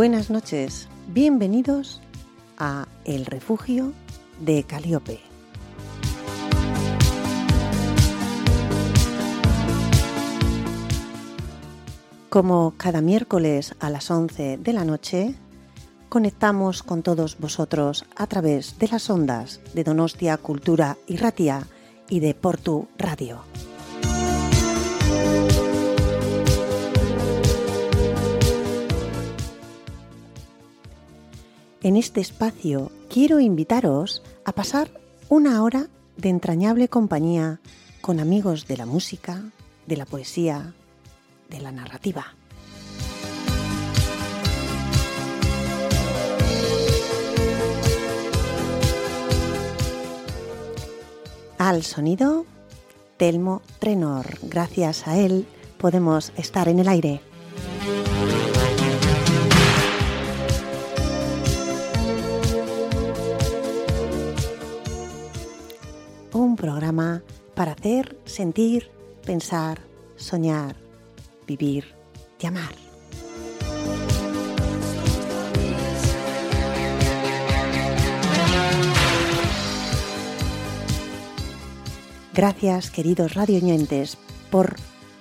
Buenas noches, bienvenidos a El Refugio de Calíope. Como cada miércoles a las 11 de la noche, conectamos con todos vosotros a través de las ondas de Donostia Cultura y Ratia y de Portu Radio. En este espacio quiero invitaros a pasar una hora de entrañable compañía con amigos de la música, de la poesía, de la narrativa. Al sonido, Telmo Trenor. Gracias a él podemos estar en el aire. Para hacer, sentir, pensar, soñar, vivir y amar. Gracias, queridos radioñentes, por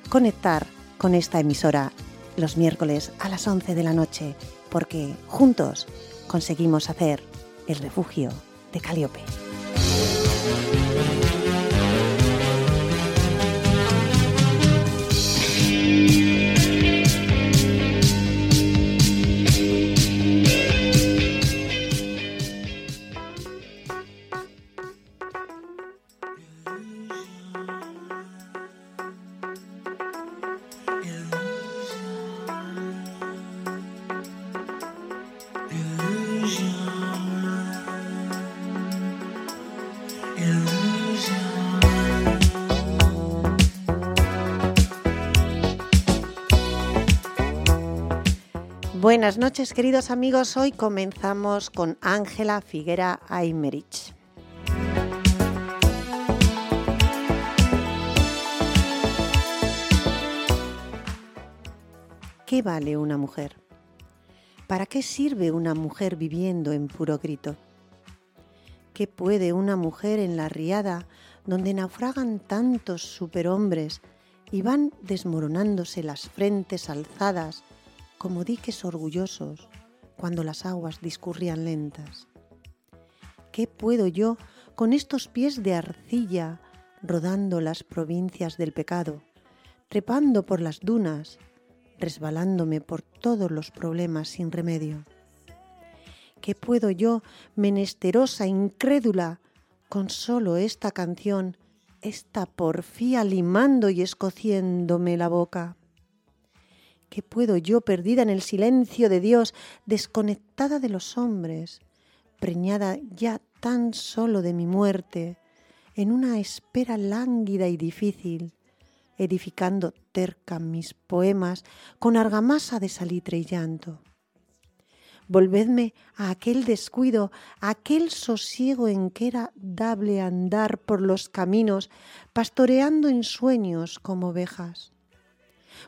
conectar con esta emisora los miércoles a las 11 de la noche, porque juntos conseguimos hacer el refugio de Caliope. Buenas noches, queridos amigos. Hoy comenzamos con Ángela Figuera Aymerich. ¿Qué vale una mujer? ¿Para qué sirve una mujer viviendo en puro grito? ¿Qué puede una mujer en la riada donde naufragan tantos superhombres y van desmoronándose las frentes alzadas como diques orgullosos cuando las aguas discurrían lentas. ¿Qué puedo yo con estos pies de arcilla rodando las provincias del pecado, trepando por las dunas, resbalándome por todos los problemas sin remedio? ¿Qué puedo yo, menesterosa, incrédula, con solo esta canción, esta porfía limando y escociéndome la boca? ¿Qué puedo yo, perdida en el silencio de Dios, desconectada de los hombres, preñada ya tan solo de mi muerte, en una espera lánguida y difícil, edificando terca mis poemas con argamasa de salitre y llanto? Volvedme a aquel descuido, a aquel sosiego en que era dable andar por los caminos, pastoreando en sueños como ovejas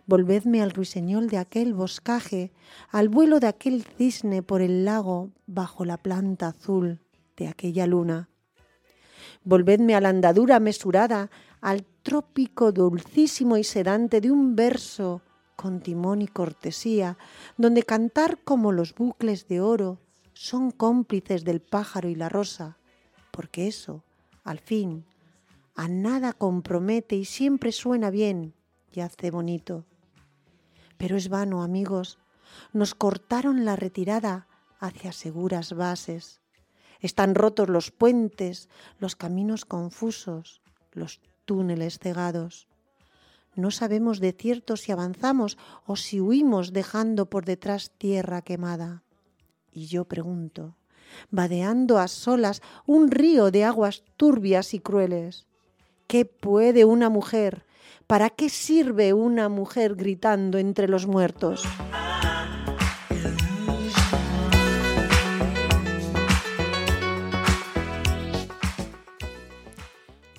Volvedme al ruiseñol de aquel boscaje, al vuelo de aquel cisne por el lago bajo la planta azul de aquella luna. Volvedme a la andadura mesurada, al trópico dulcísimo y sedante de un verso con timón y cortesía, donde cantar como los bucles de oro son cómplices del pájaro y la rosa, porque eso, al fin, a nada compromete y siempre suena bien y hace bonito. Pero es vano, amigos. Nos cortaron la retirada hacia seguras bases. Están rotos los puentes, los caminos confusos, los túneles cegados. No sabemos de cierto si avanzamos o si huimos dejando por detrás tierra quemada. Y yo pregunto, vadeando a solas un río de aguas turbias y crueles, ¿qué puede una mujer ¿Para qué sirve una mujer gritando entre los muertos?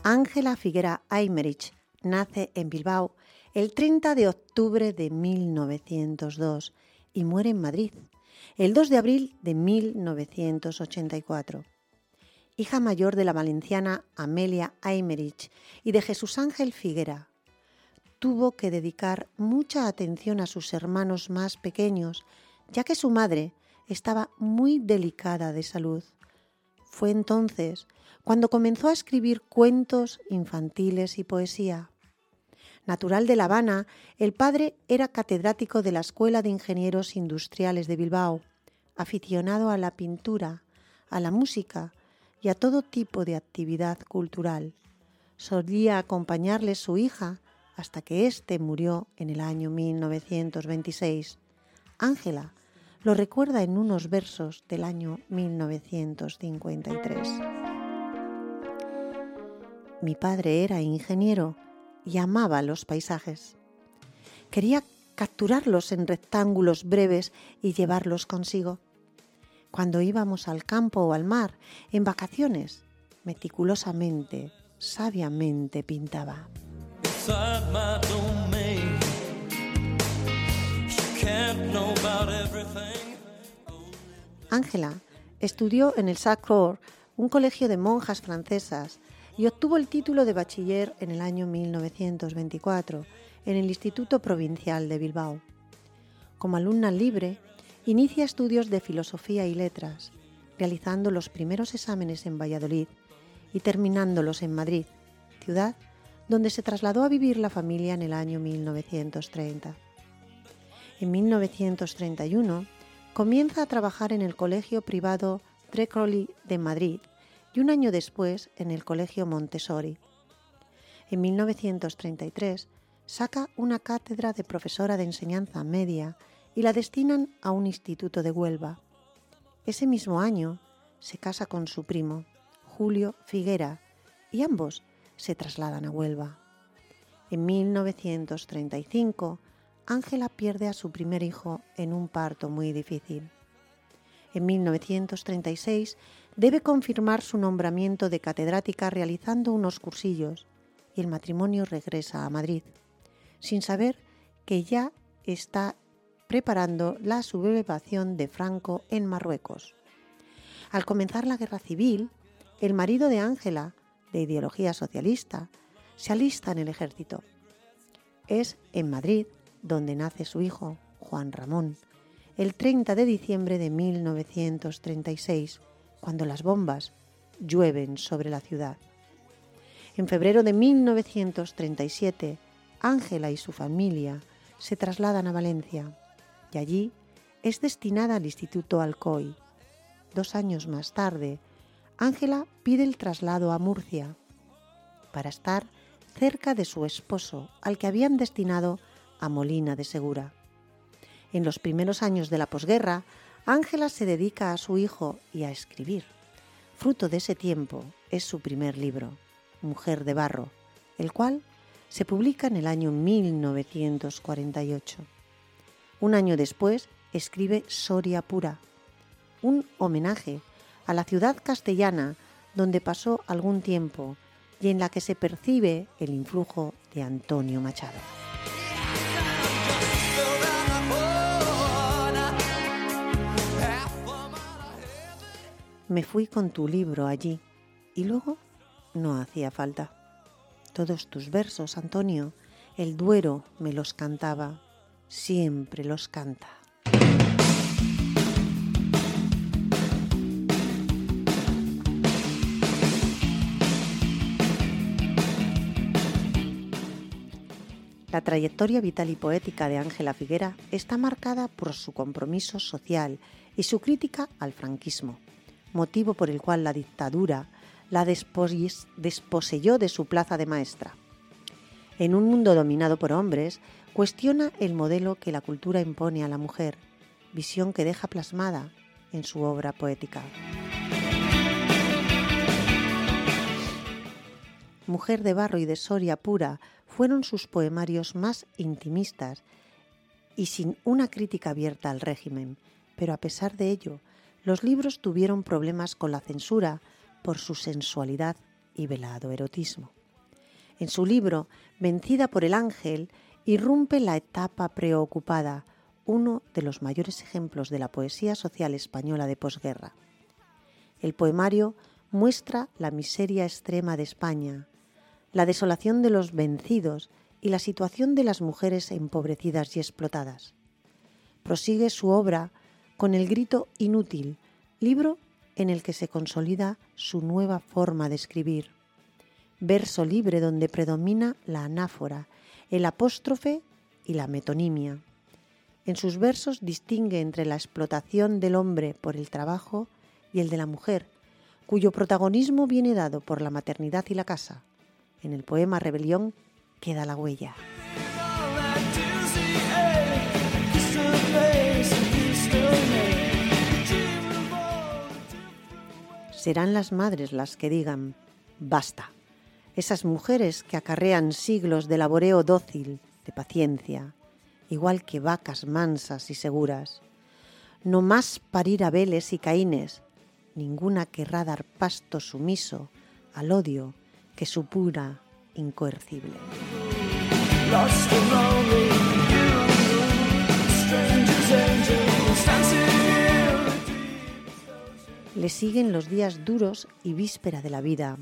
Ángela Figuera Aymerich nace en Bilbao el 30 de octubre de 1902 y muere en Madrid el 2 de abril de 1984. Hija mayor de la valenciana Amelia Aymerich y de Jesús Ángel Figuera, tuvo que dedicar mucha atención a sus hermanos más pequeños, ya que su madre estaba muy delicada de salud. Fue entonces cuando comenzó a escribir cuentos infantiles y poesía. Natural de La Habana, el padre era catedrático de la Escuela de Ingenieros Industriales de Bilbao, aficionado a la pintura, a la música y a todo tipo de actividad cultural. Solía acompañarle su hija hasta que éste murió en el año 1926. Ángela lo recuerda en unos versos del año 1953. Mi padre era ingeniero y amaba los paisajes. Quería capturarlos en rectángulos breves y llevarlos consigo. Cuando íbamos al campo o al mar, en vacaciones, meticulosamente, sabiamente pintaba. Ángela estudió en el Sacre, un colegio de monjas francesas, y obtuvo el título de bachiller en el año 1924 en el Instituto Provincial de Bilbao. Como alumna libre, inicia estudios de filosofía y letras, realizando los primeros exámenes en Valladolid y terminándolos en Madrid, ciudad donde se trasladó a vivir la familia en el año 1930. En 1931 comienza a trabajar en el colegio privado Trecoli de Madrid y un año después en el Colegio Montessori. En 1933 saca una cátedra de profesora de enseñanza media y la destinan a un instituto de Huelva. Ese mismo año se casa con su primo, Julio Figuera, y ambos se trasladan a Huelva. En 1935, Ángela pierde a su primer hijo en un parto muy difícil. En 1936 debe confirmar su nombramiento de catedrática realizando unos cursillos y el matrimonio regresa a Madrid, sin saber que ya está preparando la sublevación de Franco en Marruecos. Al comenzar la guerra civil, el marido de Ángela, de ideología socialista, se alista en el ejército. Es en Madrid donde nace su hijo, Juan Ramón, el 30 de diciembre de 1936, cuando las bombas llueven sobre la ciudad. En febrero de 1937, Ángela y su familia se trasladan a Valencia y allí es destinada al Instituto Alcoy. Dos años más tarde, Ángela pide el traslado a Murcia para estar cerca de su esposo, al que habían destinado a Molina de Segura. En los primeros años de la posguerra, Ángela se dedica a su hijo y a escribir. Fruto de ese tiempo es su primer libro, Mujer de Barro, el cual se publica en el año 1948. Un año después escribe Soria Pura, un homenaje a la ciudad castellana donde pasó algún tiempo y en la que se percibe el influjo de Antonio Machado. Me fui con tu libro allí y luego no hacía falta. Todos tus versos, Antonio, el Duero me los cantaba, siempre los canta. La trayectoria vital y poética de Ángela Figuera está marcada por su compromiso social y su crítica al franquismo motivo por el cual la dictadura la desposeyó de su plaza de maestra. En un mundo dominado por hombres, cuestiona el modelo que la cultura impone a la mujer, visión que deja plasmada en su obra poética. Mujer de barro y de Soria pura fueron sus poemarios más intimistas y sin una crítica abierta al régimen, pero a pesar de ello, los libros tuvieron problemas con la censura por su sensualidad y velado erotismo. En su libro, Vencida por el Ángel, irrumpe la etapa preocupada, uno de los mayores ejemplos de la poesía social española de posguerra. El poemario muestra la miseria extrema de España, la desolación de los vencidos y la situación de las mujeres empobrecidas y explotadas. Prosigue su obra con El grito inútil, libro en el que se consolida su nueva forma de escribir. Verso libre donde predomina la anáfora, el apóstrofe y la metonimia. En sus versos distingue entre la explotación del hombre por el trabajo y el de la mujer, cuyo protagonismo viene dado por la maternidad y la casa. En el poema Rebelión queda la huella. Serán las madres las que digan, basta. Esas mujeres que acarrean siglos de laboreo dócil, de paciencia, igual que vacas mansas y seguras. No más parir abeles y caínes, ninguna querrá dar pasto sumiso al odio que supura incoercible. Le siguen los días duros y víspera de la vida.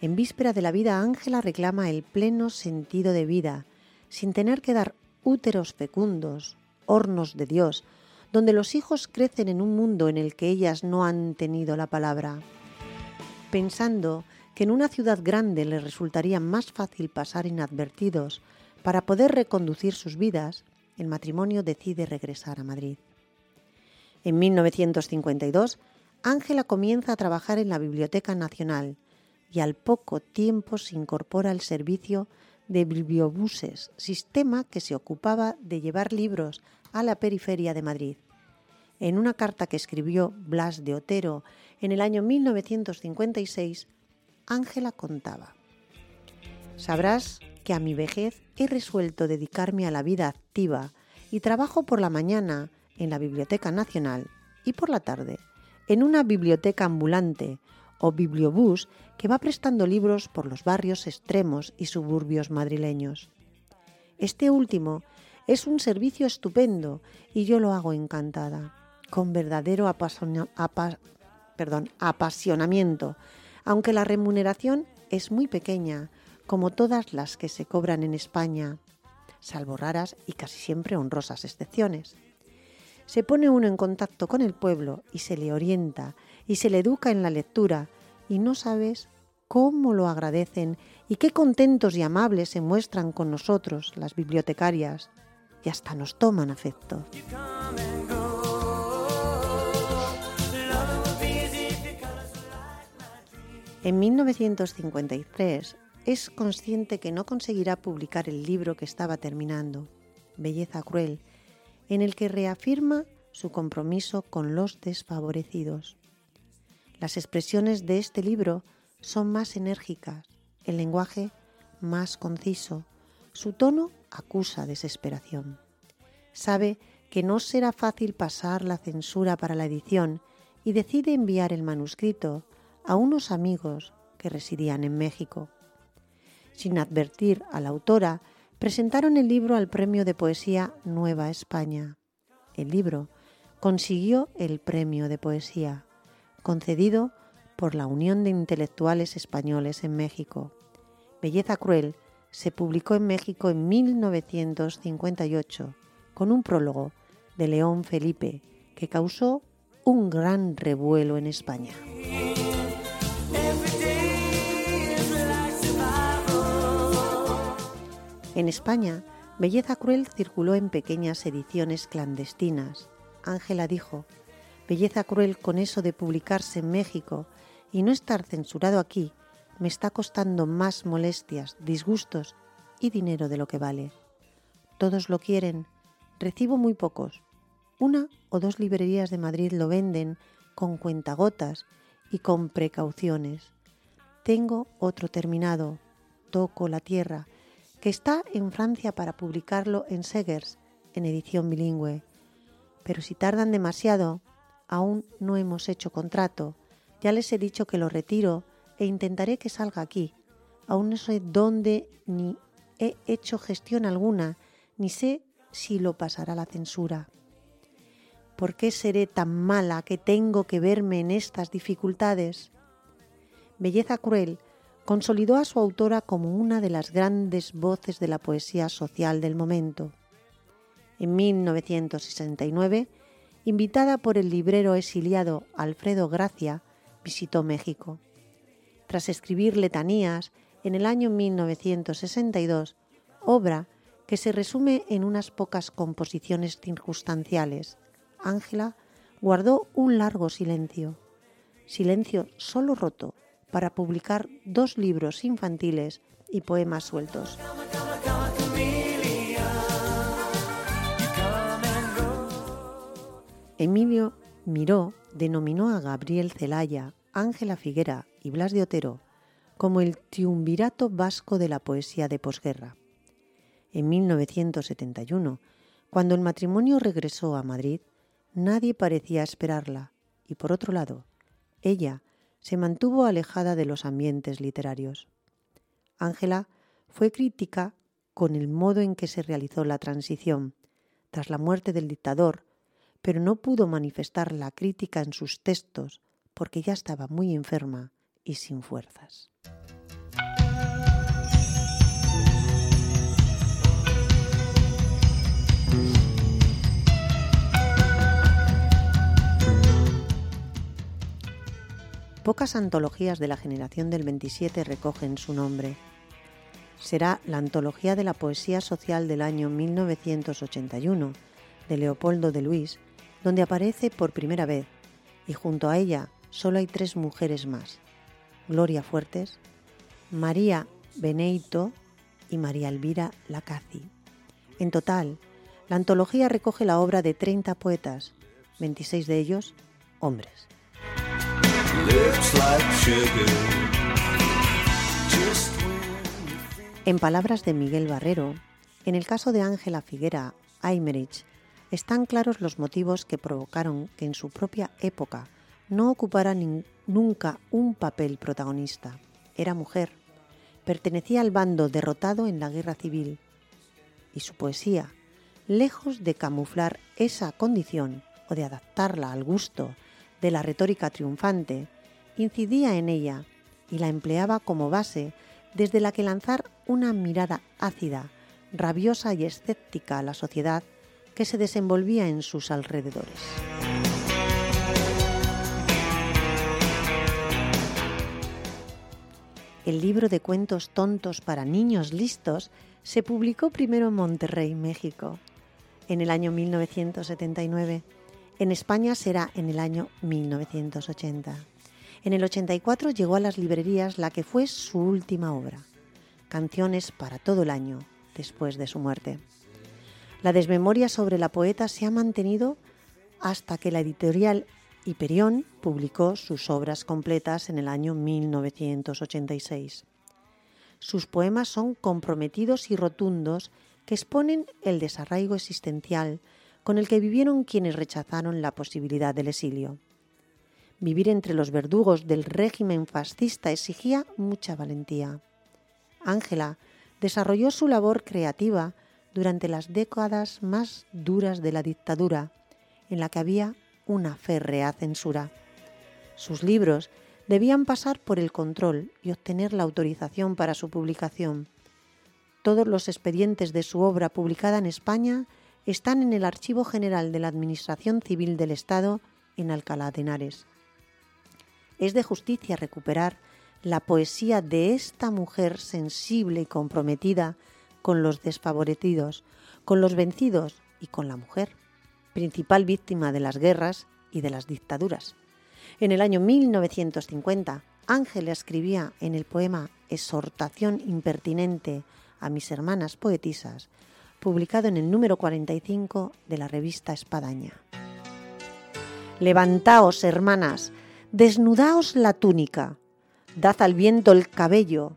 En víspera de la vida Ángela reclama el pleno sentido de vida, sin tener que dar úteros fecundos, hornos de Dios, donde los hijos crecen en un mundo en el que ellas no han tenido la palabra. Pensando que en una ciudad grande les resultaría más fácil pasar inadvertidos para poder reconducir sus vidas, el matrimonio decide regresar a Madrid. En 1952, Ángela comienza a trabajar en la Biblioteca Nacional y al poco tiempo se incorpora al servicio de bibliobuses, sistema que se ocupaba de llevar libros a la periferia de Madrid. En una carta que escribió Blas de Otero en el año 1956, Ángela contaba, Sabrás que a mi vejez he resuelto dedicarme a la vida activa y trabajo por la mañana en la Biblioteca Nacional y por la tarde en una biblioteca ambulante o bibliobús que va prestando libros por los barrios extremos y suburbios madrileños. Este último es un servicio estupendo y yo lo hago encantada, con verdadero apasionamiento, aunque la remuneración es muy pequeña, como todas las que se cobran en España, salvo raras y casi siempre honrosas excepciones. Se pone uno en contacto con el pueblo y se le orienta y se le educa en la lectura y no sabes cómo lo agradecen y qué contentos y amables se muestran con nosotros las bibliotecarias y hasta nos toman afecto. En 1953 es consciente que no conseguirá publicar el libro que estaba terminando, Belleza Cruel, en el que reafirma su compromiso con los desfavorecidos. Las expresiones de este libro son más enérgicas, el lenguaje más conciso, su tono acusa desesperación. Sabe que no será fácil pasar la censura para la edición y decide enviar el manuscrito a unos amigos que residían en México. Sin advertir a la autora, presentaron el libro al Premio de Poesía Nueva España. El libro consiguió el Premio de Poesía concedido por la Unión de Intelectuales Españoles en México. Belleza Cruel se publicó en México en 1958 con un prólogo de León Felipe que causó un gran revuelo en España. En España, Belleza Cruel circuló en pequeñas ediciones clandestinas. Ángela dijo, Belleza cruel con eso de publicarse en México y no estar censurado aquí me está costando más molestias, disgustos y dinero de lo que vale. Todos lo quieren, recibo muy pocos. Una o dos librerías de Madrid lo venden con cuentagotas y con precauciones. Tengo otro terminado, Toco la Tierra, que está en Francia para publicarlo en Segers, en edición bilingüe. Pero si tardan demasiado, Aún no hemos hecho contrato. Ya les he dicho que lo retiro e intentaré que salga aquí. Aún no sé dónde ni he hecho gestión alguna, ni sé si lo pasará la censura. ¿Por qué seré tan mala que tengo que verme en estas dificultades? Belleza Cruel consolidó a su autora como una de las grandes voces de la poesía social del momento. En 1969, invitada por el librero exiliado Alfredo Gracia, visitó México. Tras escribir letanías en el año 1962, obra que se resume en unas pocas composiciones circunstanciales, Ángela guardó un largo silencio, silencio solo roto para publicar dos libros infantiles y poemas sueltos. Emilio Miró denominó a Gabriel Celaya, Ángela Figuera y Blas de Otero como el triunvirato vasco de la poesía de posguerra. En 1971, cuando el matrimonio regresó a Madrid, nadie parecía esperarla y, por otro lado, ella se mantuvo alejada de los ambientes literarios. Ángela fue crítica con el modo en que se realizó la transición. Tras la muerte del dictador, pero no pudo manifestar la crítica en sus textos porque ya estaba muy enferma y sin fuerzas. Pocas antologías de la generación del 27 recogen su nombre. Será la Antología de la Poesía Social del año 1981 de Leopoldo de Luis donde aparece por primera vez, y junto a ella solo hay tres mujeres más, Gloria Fuertes, María Beneito y María Elvira Lacazi. En total, la antología recoge la obra de 30 poetas, 26 de ellos hombres. En palabras de Miguel Barrero, en el caso de Ángela Figuera Aymerich están claros los motivos que provocaron que en su propia época no ocupara nunca un papel protagonista. Era mujer, pertenecía al bando derrotado en la guerra civil y su poesía, lejos de camuflar esa condición o de adaptarla al gusto de la retórica triunfante, incidía en ella y la empleaba como base desde la que lanzar una mirada ácida, rabiosa y escéptica a la sociedad que se desenvolvía en sus alrededores. El libro de cuentos tontos para niños listos se publicó primero en Monterrey, México, en el año 1979. En España será en el año 1980. En el 84 llegó a las librerías la que fue su última obra, Canciones para todo el año, después de su muerte. La desmemoria sobre la poeta se ha mantenido hasta que la editorial Hiperión publicó sus obras completas en el año 1986. Sus poemas son comprometidos y rotundos que exponen el desarraigo existencial con el que vivieron quienes rechazaron la posibilidad del exilio. Vivir entre los verdugos del régimen fascista exigía mucha valentía. Ángela desarrolló su labor creativa durante las décadas más duras de la dictadura, en la que había una férrea censura. Sus libros debían pasar por el control y obtener la autorización para su publicación. Todos los expedientes de su obra publicada en España están en el Archivo General de la Administración Civil del Estado en Alcalá de Henares. Es de justicia recuperar la poesía de esta mujer sensible y comprometida con los desfavorecidos, con los vencidos y con la mujer, principal víctima de las guerras y de las dictaduras. En el año 1950, Ángel escribía en el poema Exhortación impertinente a mis hermanas poetisas, publicado en el número 45 de la revista Espadaña. Levantaos, hermanas, desnudaos la túnica, dad al viento el cabello,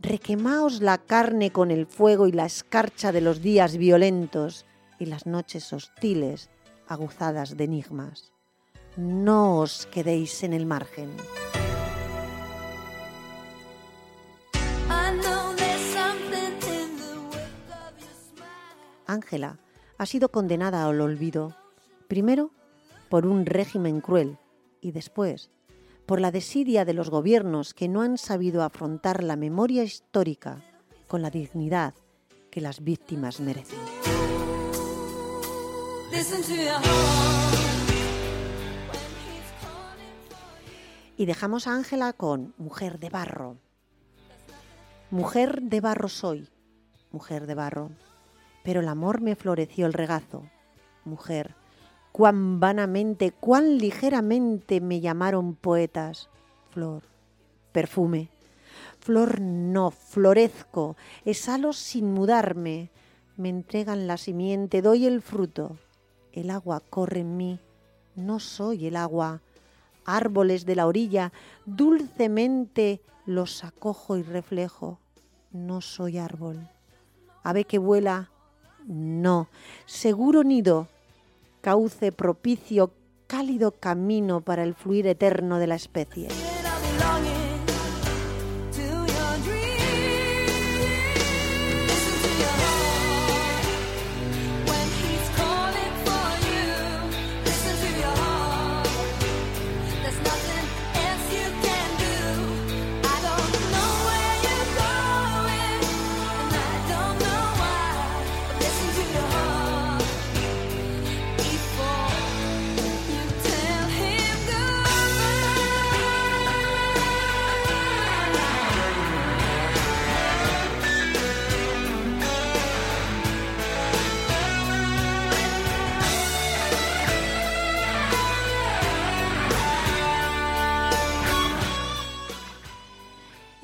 requemaos la carne con el fuego y la escarcha de los días violentos y las noches hostiles aguzadas de enigmas. No os quedéis en el margen. Ángela ha sido condenada al olvido, primero por un régimen cruel y después por la desidia de los gobiernos que no han sabido afrontar la memoria histórica con la dignidad que las víctimas merecen. Y dejamos a Ángela con Mujer de Barro. Mujer de barro soy, mujer de barro, pero el amor me floreció el regazo. Mujer, cuán vanamente, cuán ligeramente me llamaron poetas. Flor, perfume. Flor no, florezco, exhalo sin mudarme. Me entregan la simiente, doy el fruto. El agua corre en mí, no soy el agua. Árboles de la orilla, dulcemente los acojo y reflejo. No soy árbol. Ave que vuela, no. Seguro nido, cauce propicio, cálido camino para el fluir eterno de la especie.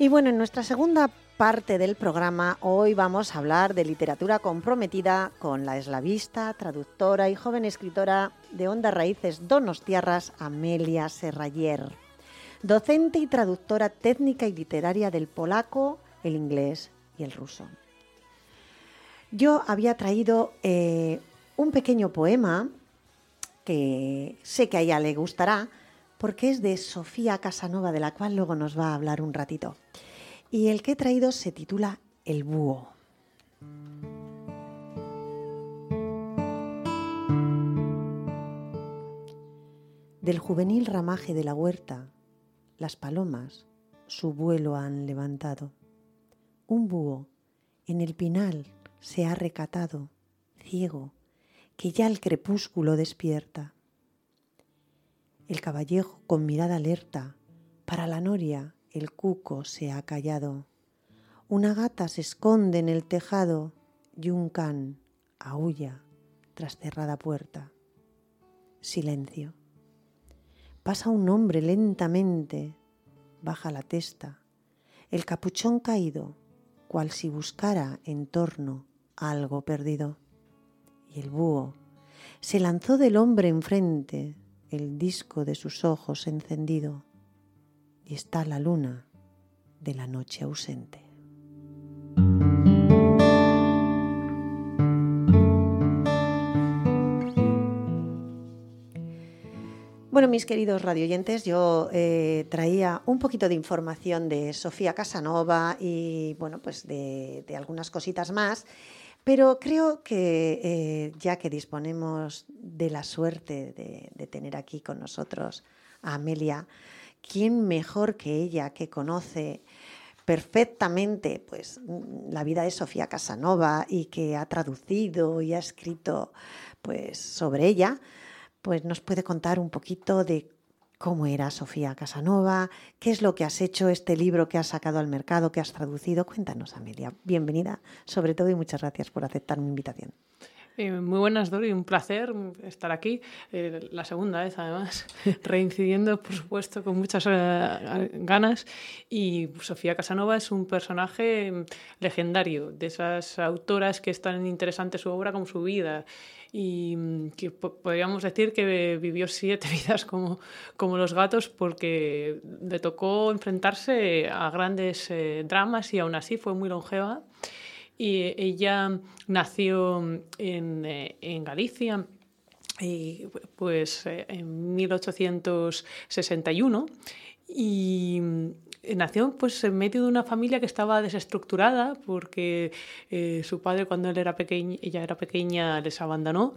Y bueno, en nuestra segunda parte del programa hoy vamos a hablar de literatura comprometida con la eslavista, traductora y joven escritora de Ondas Raíces Donostiarras, Amelia Serrayer, docente y traductora técnica y literaria del polaco, el inglés y el ruso. Yo había traído eh, un pequeño poema que sé que a ella le gustará, porque es de Sofía Casanova, de la cual luego nos va a hablar un ratito. Y el que he traído se titula El búho. Del juvenil ramaje de la huerta, las palomas su vuelo han levantado. Un búho en el pinal se ha recatado, ciego, que ya el crepúsculo despierta el caballejo con mirada alerta, para la noria el cuco se ha callado. Una gata se esconde en el tejado y un can aúlla tras cerrada puerta. Silencio. Pasa un hombre lentamente, baja la testa, el capuchón caído, cual si buscara en torno algo perdido. Y el búho se lanzó del hombre enfrente, el disco de sus ojos encendido y está la luna de la noche ausente. Bueno, mis queridos radioyentes, yo eh, traía un poquito de información de Sofía Casanova y bueno, pues de algunas cositas más. Pero creo que eh, ya que disponemos de la suerte de, tener aquí con nosotros a Amelia, ¿quién mejor que ella que conoce perfectamente pues, la vida de Sofía Casanova y que ha traducido y ha escrito pues, sobre ella, pues nos puede contar un poquito de cómo era Sofía Casanova, qué es lo que has hecho, este libro que has sacado al mercado, que has traducido. Cuéntanos, Amelia. Bienvenida, sobre todo, y muchas gracias por aceptar mi invitación. Eh, muy buenas, Dori, un placer estar aquí, eh, la segunda vez además, reincidiendo, por supuesto, con muchas eh, ganas. Y Sofía Casanova es un personaje legendario, de esas autoras que es tan interesante su obra como su vida y mm, que podríamos decir que vivió siete vidas como, como los gatos porque le tocó enfrentarse a grandes eh, dramas y aún así fue muy longeva. Y ella nació en, eh, en Galicia y, pues, eh, en 1861 y nació pues en medio de una familia que estaba desestructurada porque su padre cuando él era pequeño, ella era pequeña les abandonó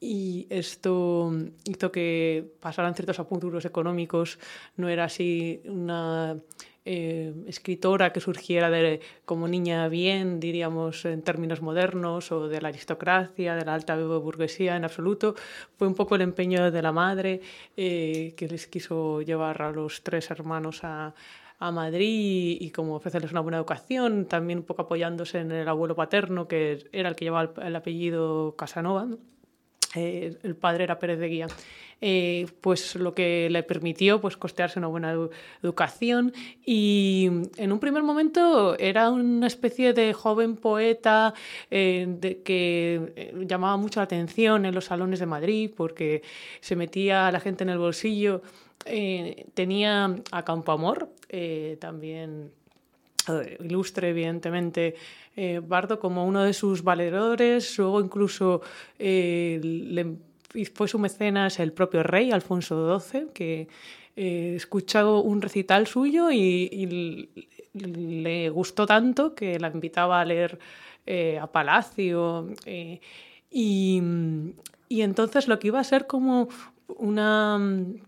y esto hizo que pasaran ciertos apuros económicos. No era así una eh, escritora que surgiera de, como niña bien, diríamos en términos modernos, o de la aristocracia, de la alta burguesía en absoluto. Fue un poco el empeño de la madre eh, que les quiso llevar a los tres hermanos a, a Madrid y, como ofrecerles una buena educación, también un poco apoyándose en el abuelo paterno, que era el que llevaba el, apellido Casanova. Eh, el padre era Pérez de Guía, eh, pues lo que le permitió pues, costearse una buena educación y en un primer momento era una especie de joven poeta eh, que llamaba mucho la atención en los salones de Madrid porque se metía a la gente en el bolsillo. tenía a Campoamor, también ilustre, evidentemente, eh, Bardo como uno de sus valedores, luego incluso eh, fue su mecenas el propio rey, Alfonso XII, que eh, escuchó un recital suyo y, le gustó tanto que la invitaba a leer a Palacio. y, y entonces lo que iba a ser como una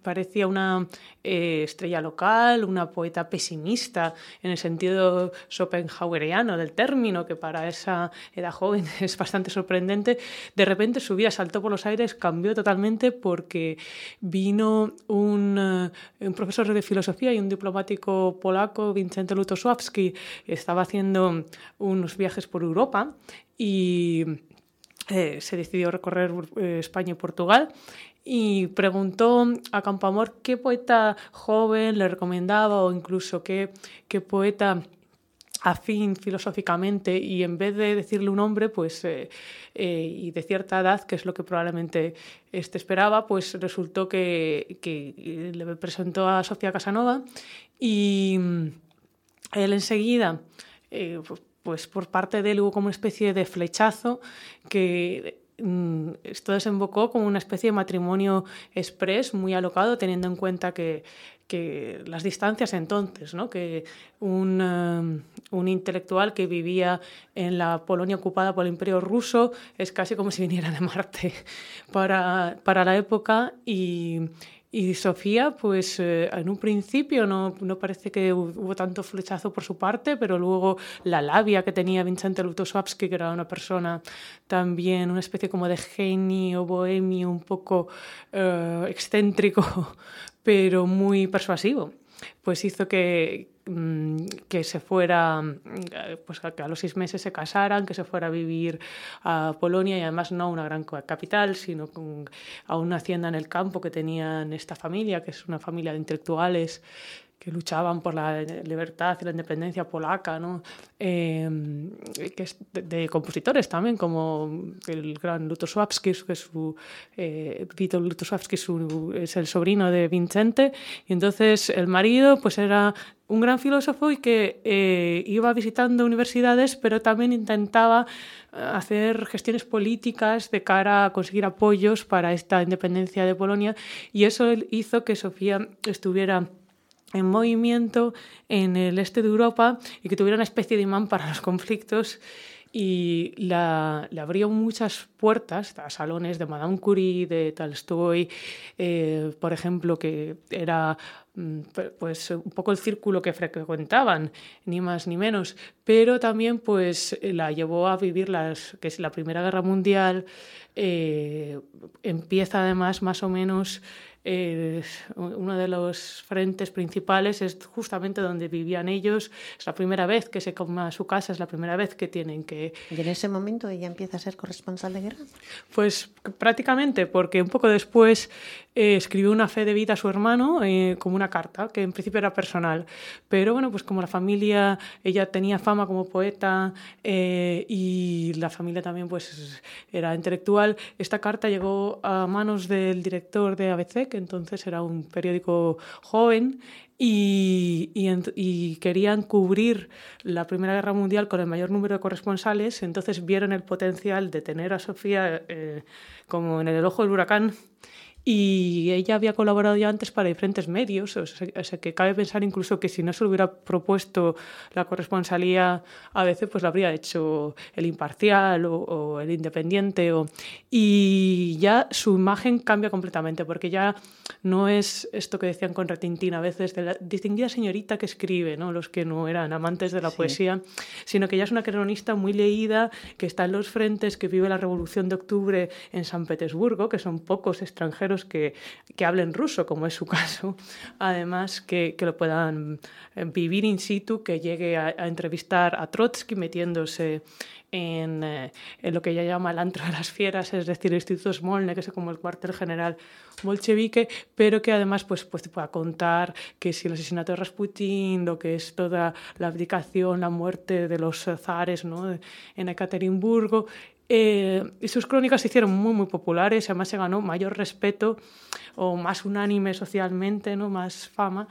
parecía una eh, estrella local, una poeta pesimista en el sentido schopenhaueriano del término, que para esa edad joven es bastante sorprendente. De repente su vida saltó por los aires, cambió totalmente porque vino un, eh, profesor de filosofía y un diplomático polaco, Vincente Lutosławski, estaba haciendo unos viajes por Europa y eh, se decidió recorrer España y Portugal y preguntó a Campamor qué poeta joven le recomendaba o incluso qué, qué poeta afín filosóficamente y en vez de decirle un nombre pues eh, eh, y de cierta edad que es lo que probablemente este esperaba pues resultó que, que le presentó a Sofía Casanova y mm, él enseguida eh, pues por parte de él hubo como una especie de flechazo que esto desembocó como una especie de matrimonio express muy alocado, teniendo en cuenta que, que las distancias entonces, ¿no? que un, um, un, intelectual que vivía en la Polonia ocupada por el Imperio ruso es casi como si viniera de Marte para, para la época y, y Sofía, pues eh, en un principio no, parece que hubo tanto flechazo por su parte, pero luego la labia que tenía Vincente Lutosławski, que era una persona también, una especie como de genio bohemio, un poco eh, excéntrico, pero muy persuasivo, pues hizo que, Mm, que se fuera, mm, pues que a los seis meses se casaran, que se fuera a vivir a Polonia y además no a una gran capital, sino a una hacienda en el campo que tenían esta familia, que es una familia de intelectuales que luchaban por la libertad y la independencia polaca, ¿no? Em, que de, compositores también, como el gran Lutosławski, que su, eh, Vito Lutosławski es el sobrino de Vincente, y entonces el marido pues era un gran filósofo y que eh, iba visitando universidades, pero también intentaba eh, hacer gestiones políticas de cara a conseguir apoyos para esta independencia de Polonia, y eso hizo que Sofía estuviera en movimiento en el este de Europa y que tuviera una especie de imán para los conflictos. Y la, le abrió muchas puertas salones de Madame Curie, de Tolstoy, eh, por ejemplo, que era mm, pues un poco el círculo que frecuentaban, ni más ni menos, pero también pues la llevó a vivir las, que es la Primera Guerra Mundial, eh, empieza además más o menos eh, uno de los frentes principales es justamente donde vivían ellos. Es la primera vez que se coma su casa, es la primera vez que tienen que... ¿Y en ese momento ella empieza a ser corresponsal de guerra? Pues prácticamente, porque un poco después eh, escribió una fe de vida a su hermano eh, como una carta, que en principio era personal. Pero bueno, pues como la familia, ella tenía fama como poeta eh, y la familia también pues era intelectual, esta carta llegó a manos del director de ABC, que entonces era un periódico joven, y, y, querían cubrir la Primera Guerra Mundial con el mayor número de corresponsales, entonces vieron el potencial de tener a Sofía como en el ojo del huracán y ella había colaborado ya antes para diferentes medios, o sea, que cabe pensar incluso que si no se hubiera propuesto la corresponsalía a veces, pues lo habría hecho el imparcial o, el independiente. O, y ya su imagen cambia completamente, porque ya no es esto que decían con retintín a veces, de la distinguida señorita que escribe, ¿no? los que no eran amantes de la poesía, sino que ya es una cronista muy leída, que está en los frentes, que vive la Revolución de Octubre en San Petersburgo, que son pocos extranjeros que, que hablen ruso, como es su caso, además que, que lo puedan eh, vivir in situ, que llegue a, a entrevistar a Trotsky metiéndose en, eh, en, lo que ella llama el antro de las fieras, es decir, el Instituto Smolny, que es como el cuartel general bolchevique, pero que además pues, pues te pueda contar que si el asesinato de Rasputín, lo que es toda la abdicación, la muerte de los zares ¿no? en Ekaterimburgo, eh, y sus crónicas se hicieron muy, muy populares, además se ganó mayor respeto o más unánime socialmente, ¿no? más fama.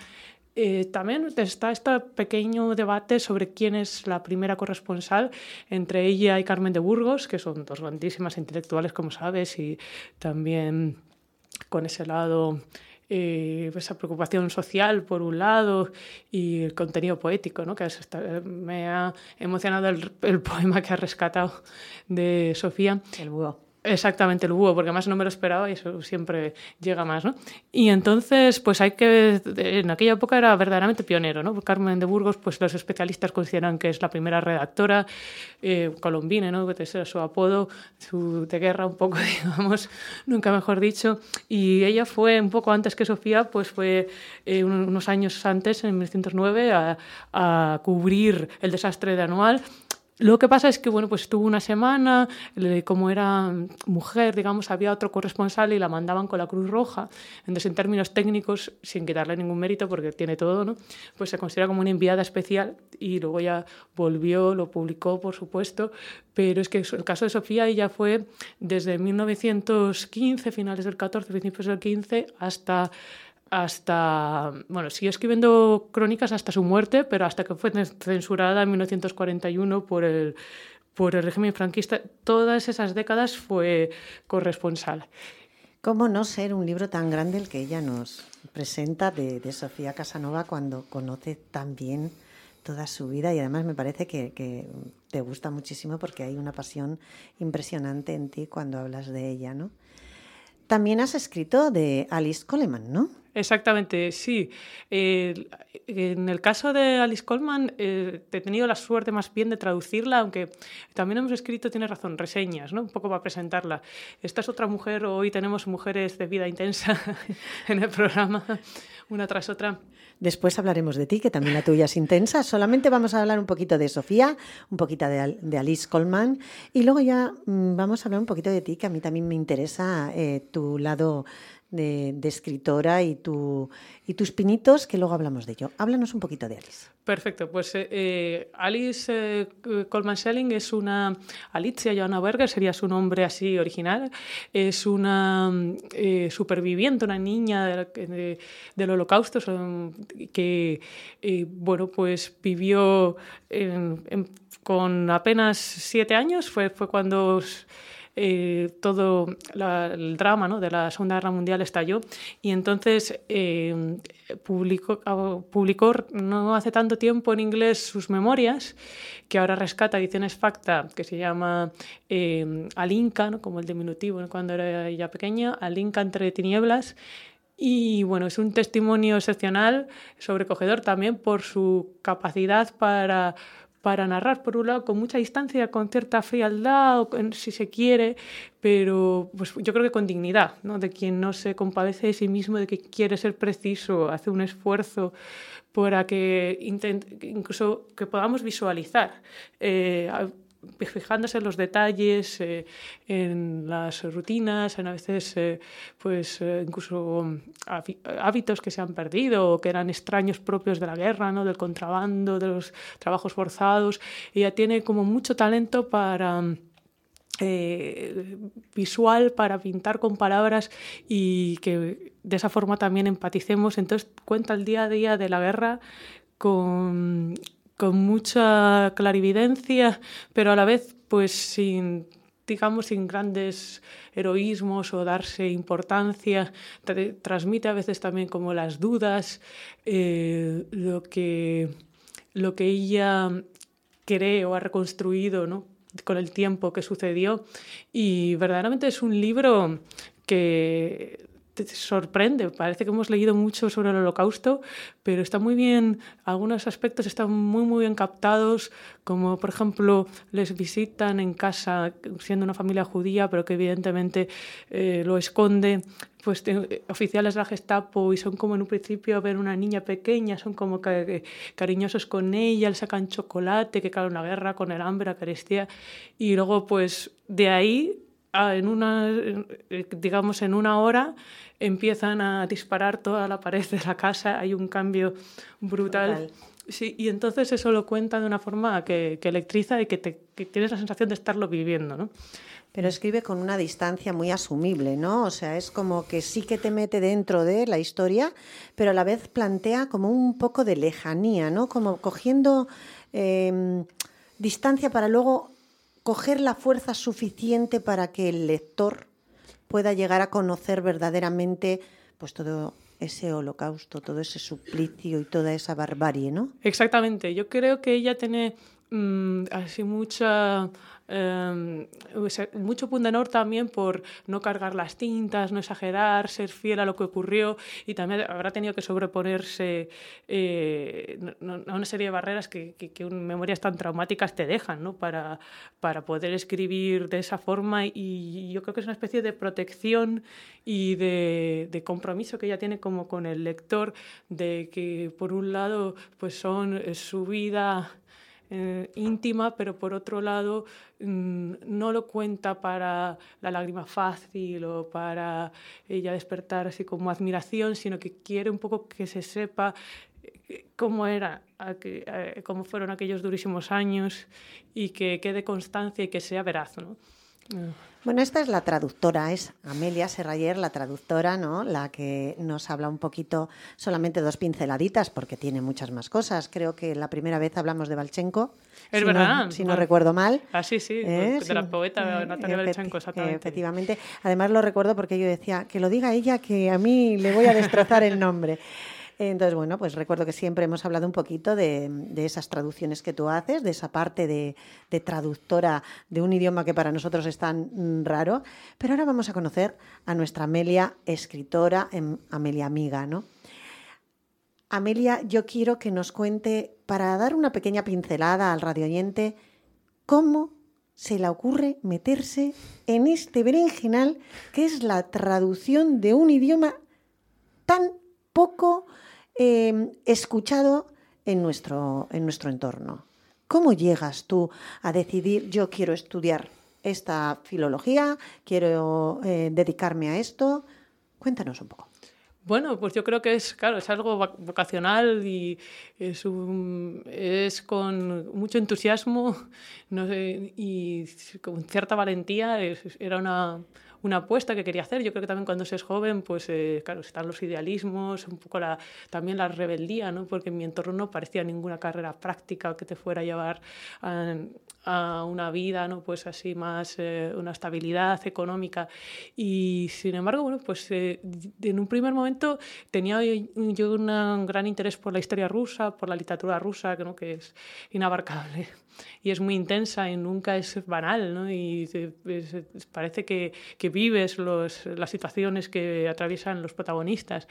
Eh, también está este pequeño debate sobre quién es la primera corresponsal entre ella y Carmen de Burgos, que son dos grandísimas intelectuales, como sabes, y también con ese lado eh, esa preocupación social por un lado y el contenido poético, ¿no? que me ha emocionado el, poema que ha rescatado de Sofía. El búho. Exactamente, el búho, porque además no me lo esperaba y eso siempre llega más, ¿no? Y entonces, pues hay que... En aquella época era verdaderamente pionero, ¿no? Carmen de Burgos, pues los especialistas consideran que es la primera redactora eh, colombina, ¿no? Que es su apodo, su de guerra un poco, digamos, nunca mejor dicho. Y ella fue un poco antes que Sofía, pues fue eh, unos años antes, en 1909, a, a cubrir el desastre de Anual lo que pasa es que, bueno, pues estuvo una semana, como era mujer, digamos, había otro corresponsal y la mandaban con la Cruz Roja. Entonces, en términos técnicos, sin quitarle ningún mérito, porque tiene todo, ¿no? Pues se considera como una enviada especial y luego ya volvió, lo publicó, por supuesto. Pero es que el caso de Sofía, ella fue desde 1915, finales del 14, principios del 15, hasta hasta, bueno, siguió escribiendo crónicas hasta su muerte, pero hasta que fue censurada en 1941 por el, por el régimen franquista, todas esas décadas fue corresponsal. ¿Cómo no ser un libro tan grande el que ella nos presenta de, de Sofía Casanova cuando conoce tan bien toda su vida y además me parece que, que, te gusta muchísimo porque hay una pasión impresionante en ti cuando hablas de ella, ¿no? También has escrito de Alice Coleman, ¿no? Exactamente, sí. Eh, en el caso de Alice Coleman, eh, he tenido la suerte más bien de traducirla, aunque también hemos escrito, tiene razón, reseñas, ¿no? un poco para presentarla. Esta es otra mujer, hoy tenemos mujeres de vida intensa en el programa, una tras otra. Después hablaremos de ti, que también la tuya es intensa. Solamente vamos a hablar un poquito de Sofía, un poquito de, Alice Coleman y luego ya mm, vamos a hablar un poquito de ti, que a mí también me interesa eh, tu lado de, escritora y, tu, y tus pinitos, que luego hablamos de ello. Háblanos un poquito de Alice. Perfecto, pues eh, eh, Alice eh, Coleman Schelling es una, Alicia Johanna Berger sería su nombre así original, es una superviviente, una niña del holocausto que, bueno, pues vivió con apenas siete años, fue, fue cuando eh, todo el drama ¿no? de la Segunda Guerra Mundial estalló y entonces eh, publicó, publicó, no hace tanto tiempo en inglés sus memorias, que ahora rescata ediciones Facta, que se llama eh, Alinca, ¿no? como el diminutivo cuando era ella pequeña, Alinca entre tinieblas. Y bueno, es un testimonio excepcional, sobrecogedor también por su capacidad para para narrar, por un lado, con mucha distancia, con cierta frialdad, o si se quiere, pero pues, yo creo que con dignidad, ¿no? de quien no se compadece de sí mismo, de que quiere ser preciso, hace un esfuerzo para que incluso que podamos visualizar. Eh, fijándose en los detalles, eh, en las rutinas, en a veces eh, pues eh, incluso hábitos que se han perdido o que eran extraños propios de la guerra, ¿no? del contrabando, de los trabajos forzados. Ella tiene como mucho talento para visual para pintar con palabras y que de esa forma también empaticemos. Entonces cuenta el día a día de la guerra con con mucha clarividencia, pero a la vez pues sin digamos, sin grandes heroísmos o darse importancia, transmite a veces también como las dudas, eh, lo, que, lo que ella cree o ha reconstruido ¿no? con el tiempo que sucedió. Y verdaderamente es un libro que te sorprende. Parece que hemos leído mucho sobre el holocausto, pero está muy bien, algunos aspectos están muy, muy bien captados, como por ejemplo les visitan en casa siendo una familia judía, pero que evidentemente eh, lo esconde pues oficiales de la Gestapo y son como en un principio a ver una niña pequeña, son como cariñosos con ella, le sacan chocolate, que claro, una guerra con el hambre, la carestía, y luego pues de ahí en una, digamos, en una hora empiezan a disparar toda la pared de la casa, hay un cambio brutal. Sí, y entonces eso lo cuenta de una forma que, que electriza y que, te, que tienes la sensación de estarlo viviendo, ¿no? Pero escribe con una distancia muy asumible, ¿no? O sea, es como que sí que te mete dentro de la historia, pero a la vez plantea como un poco de lejanía, ¿no? Como cogiendo em, distancia para luego coger la fuerza suficiente para que el lector pueda llegar a conocer verdaderamente pues todo ese holocausto, todo ese suplicio y toda esa barbarie, ¿no? Exactamente. Yo creo que ella tiene mm, así mucha Em, mucho honor también por no cargar las tintas, no exagerar, ser fiel a lo que ocurrió y también habrá tenido que sobreponerse eh, a una serie de barreras que, que, memorias tan traumáticas te dejan ¿no? para, para poder escribir de esa forma y yo creo que es una especie de protección y de, de compromiso que ella tiene como con el lector de que por un lado pues son su vida eh, íntima, pero por otro lado mm, no lo cuenta para la lágrima fácil o para ella despertar así como admiración, sino que quiere un poco que se sepa eh, cómo era, eh, cómo fueron aquellos durísimos años y que quede constancia y que sea veraz. ¿no? Bueno, esta es la traductora, es Amelia Serrayer, la traductora, ¿no? La que nos habla un poquito, solamente dos pinceladitas, porque tiene muchas más cosas. Creo que la primera vez hablamos de Balchenko. Es verdad. si no recuerdo mal. Ah, sí, sí, ¿Eh? de la poeta Natalia Balchenko, exactamente. Efectivamente. Además lo recuerdo porque yo decía, que lo diga ella, que a mí le voy a destrozar el nombre. Entonces, bueno, pues recuerdo que siempre hemos hablado un poquito de, esas traducciones que tú haces, de esa parte de, traductora de un idioma que para nosotros es tan mm, raro. Pero ahora vamos a conocer a nuestra Amelia, escritora, em, Amelia amiga, ¿no? Amelia, yo quiero que nos cuente, para dar una pequeña pincelada al radio oyente, cómo se le ocurre meterse en este berenjenal que es la traducción de un idioma tan poco Em, escuchado en nuestro, en nuestro entorno. ¿Cómo llegas tú a decidir yo quiero estudiar esta filología, quiero eh, dedicarme a esto? Cuéntanos un poco. Bueno, pues yo creo que es, claro, es algo vocacional y es, es con mucho entusiasmo y con cierta valentía. era una, una apuesta que quería hacer. Yo creo que también cuando se es joven, pues eh, claro, están los idealismos, un poco la, también la rebeldía, ¿no? porque en mi entorno no parecía ninguna carrera práctica que te fuera a llevar a, una vida, ¿no? pues así más, eh, una estabilidad económica. Y sin embargo, bueno, pues eh, en un primer momento tenía yo un gran interés por la historia rusa, por la literatura rusa, que, ¿no? que es inabarcable y es muy intensa y nunca es banal, ¿no? Y parece que, que vives los, las situaciones que atraviesan los protagonistas.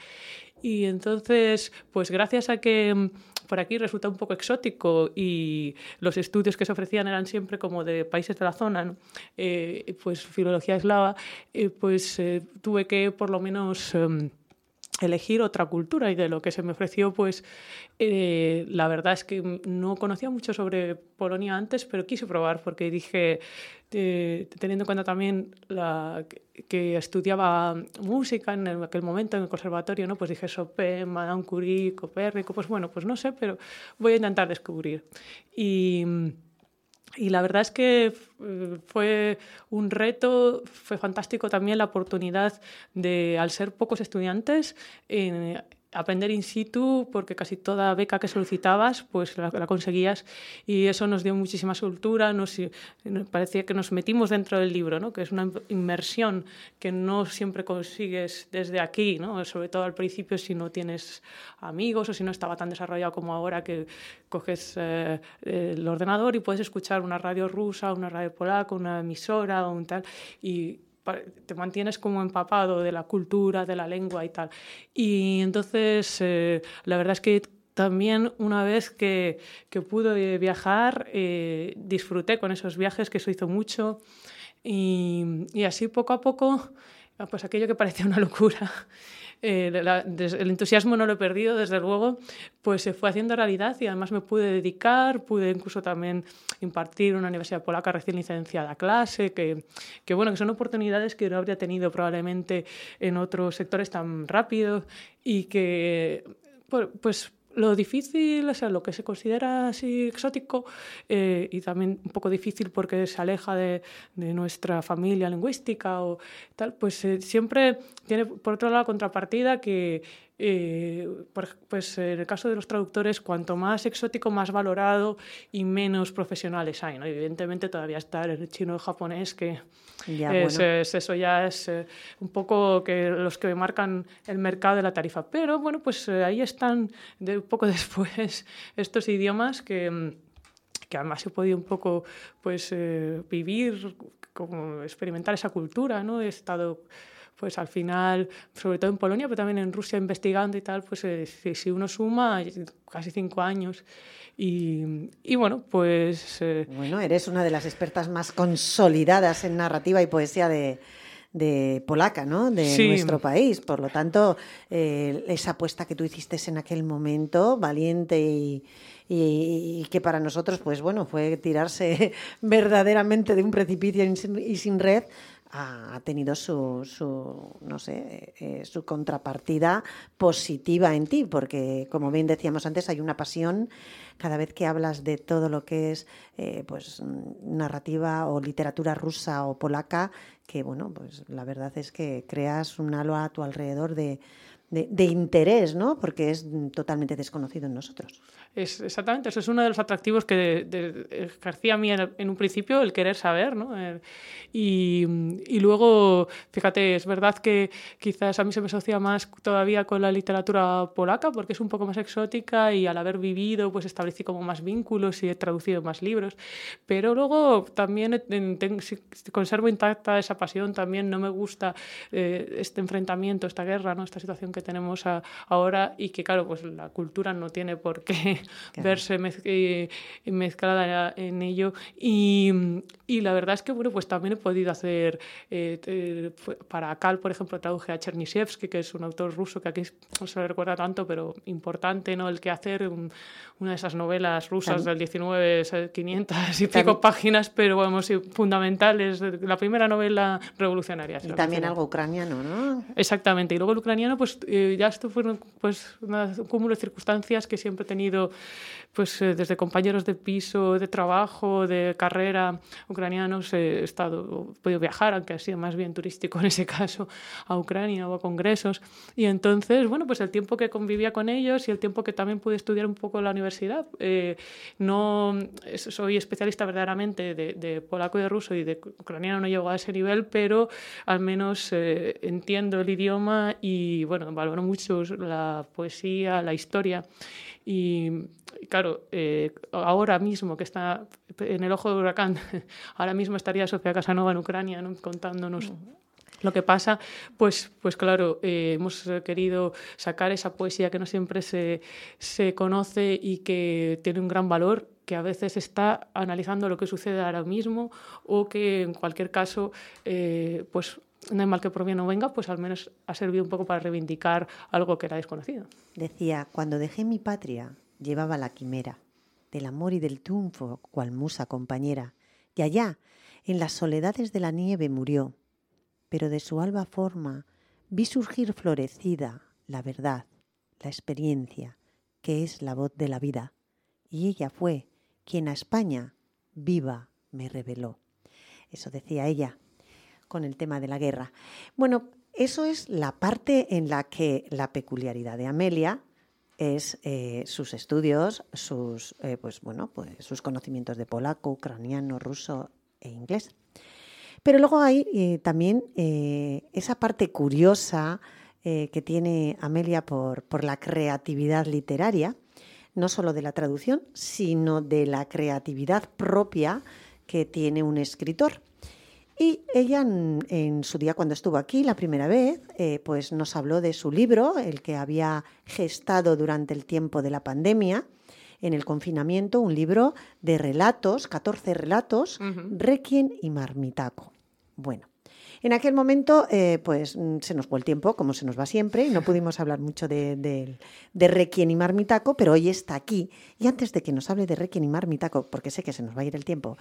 Y entonces, pues gracias a que mm, por aquí resulta un poco exótico y los estudios que se ofrecían eran siempre como de países de la zona, eh, pues filología eslava, eh, pues eh, tuve que por lo menos... Em, elegir otra cultura y de lo que se me ofreció, pues eh, la verdad es que no conocía mucho sobre Polonia antes, pero quise probar porque dije, eh, teniendo en cuenta también la, que, estudiaba música en aquel momento en el conservatorio, ¿no? pues dije Chopin, Madame Curie, Copérnico, pues bueno, pues no sé, pero voy a intentar descubrir. Y y la verdad es que eh, fue un reto, fue fantástico también la oportunidad de, al ser pocos estudiantes, aprender in situ porque casi toda beca que solicitabas pues la, conseguías y eso nos dio muchísima soltura, nos, parecía que nos metimos dentro del libro, ¿no? que es una inmersión que no siempre consigues desde aquí, ¿no? sobre todo al principio si no tienes amigos o si no estaba tan desarrollado como ahora que coges eh, el ordenador y puedes escuchar una radio rusa, una radio polaca, una emisora o un tal y te mantienes como empapado de la cultura, de la lengua y tal. Y entonces, eh, la verdad es que también una vez que, que pude viajar, eh, disfruté con esos viajes, que eso hizo mucho. Y, y así poco a poco, pues aquello que parecía una locura, eh, el entusiasmo no lo he perdido, desde luego, pues se fue haciendo realidad y además me pude dedicar, pude incluso también impartir en una universidad polaca recién licenciada clase, que, que, bueno, que son oportunidades que no habría tenido probablemente en otros sectores tan rápido y que pues lo difícil, o sea, lo que se considera así exótico eh, y también un poco difícil porque se aleja de, nuestra familia lingüística o tal, pues eh, siempre tiene por otro lado la contrapartida que eh, pues en el caso de los traductores, cuanto más exótico, más valorado y menos profesionales hay. ¿no? Evidentemente todavía está el chino y el japonés, que eso ya es eh, un poco que los que marcan el mercado de la tarifa. Pero bueno, pues eh, ahí están de, un poco después estos idiomas que, que además he podido un poco pues, vivir, como experimentar esa cultura. ¿no? He estado pues al final, sobre todo en Polonia, pero también en Rusia investigando y tal, pues eh, si uno suma casi cinco años. Y, y bueno, pues... Eh, bueno, eres una de las expertas más consolidadas en narrativa y poesía de, de polaca, ¿no? De nuestro país. Por lo tanto, eh, esa apuesta que tú hiciste en aquel momento, valiente y, y, que para nosotros, pues bueno, fue tirarse verdaderamente de un precipicio y sin red, ha, tenido su, su, no sé, eh, su contrapartida positiva en ti, porque como bien decíamos antes, hay una pasión. Cada vez que hablas de todo lo que es eh, pues narrativa o literatura rusa o polaca, que bueno, pues la verdad es que creas un halo a tu alrededor de, de, interés, ¿no? Porque es totalmente desconocido en nosotros. Es, exactamente, eso es uno de los atractivos que ejercía a mí en, un principio, el querer saber, ¿no? Eh, y, luego, fíjate, es verdad que quizás a mí se me asocia más todavía con la literatura polaca, porque es un poco más exótica y al haber vivido, pues establecí como más vínculos y he traducido más libros. Pero luego también conservo intacta esa pasión, también no me gusta eh, este enfrentamiento, esta guerra, ¿no? Esta situación que tenemos ahora y que, claro, pues la cultura no tiene por qué verse eh, mezclada en ello. Y, y, la verdad es que, bueno, pues también he podido hacer, eh, para Cal, por ejemplo, traduje a Chernyshevsky, que es un autor ruso que aquí no se le recuerda tanto, pero importante, ¿no? El que hacer una de esas novelas rusas del 19, 500 y pico páginas, pero vamos, fundamentales, la primera novela revolucionaria. Y también algo ucraniano, ¿no? Exactamente. Y luego el ucraniano, pues eh, ya esto fueron pues, un cúmulo de circunstancias que siempre he tenido, pues eh, desde compañeros de piso, de trabajo, de carrera ucranianos, he estado, he podido viajar, aunque ha sido más bien turístico en ese caso, a Ucrania o a congresos. Y entonces, bueno, pues el tiempo que convivía con ellos y el tiempo que también pude estudiar un poco en la universidad. Eh, no soy especialista verdaderamente de, de, polaco y de ruso y de ucraniano no llego a ese nivel, pero al menos entiendo el idioma y, bueno, valoro mucho la poesía, la historia. Y claro, eh, ahora mismo que está en el ojo del huracán, ahora mismo estaría Sofía Casanova en Ucrania contándonos lo que pasa, pues, pues claro, eh, hemos querido sacar esa poesía que no siempre se, se, conoce y que tiene un gran valor, que a veces está analizando lo que sucede ahora mismo o que en cualquier caso, eh, pues no hay mal que por bien no venga, pues al menos ha servido un poco para reivindicar algo que era desconocido. Decía, cuando dejé mi patria, llevaba la quimera del amor y del triunfo, cual musa compañera, y allá, en las soledades de la nieve, murió. Pero de su alba forma vi surgir florecida la verdad, la experiencia, que es la voz de la vida, y ella fue quien a España viva me reveló. Eso decía ella con el tema de la guerra. Bueno, Eso es la parte en la que la peculiaridad de Amelia es eh, sus estudios, sus, eh, pues, bueno, pues, sus conocimientos de polaco, ucraniano, ruso e inglés. Pero luego hay eh, también esa parte curiosa que tiene Amelia por, por la creatividad literaria, no solo de la traducción, sino de la creatividad propia que tiene un escritor. Y ella en, su día cuando estuvo aquí la primera vez, eh, pues nos habló de su libro, el que había gestado durante el tiempo de la pandemia, en el confinamiento, un libro de relatos, 14 relatos, Requiem y Marmitaco. Bueno, en aquel momento, eh, pues mm, se nos fue el tiempo, como se nos va siempre, y no pudimos hablar mucho de, de, Requiem y Marmitaco, pero hoy está aquí. Y antes de que nos hable de Requiem y Marmitaco, porque sé que se nos va a ir el tiempo,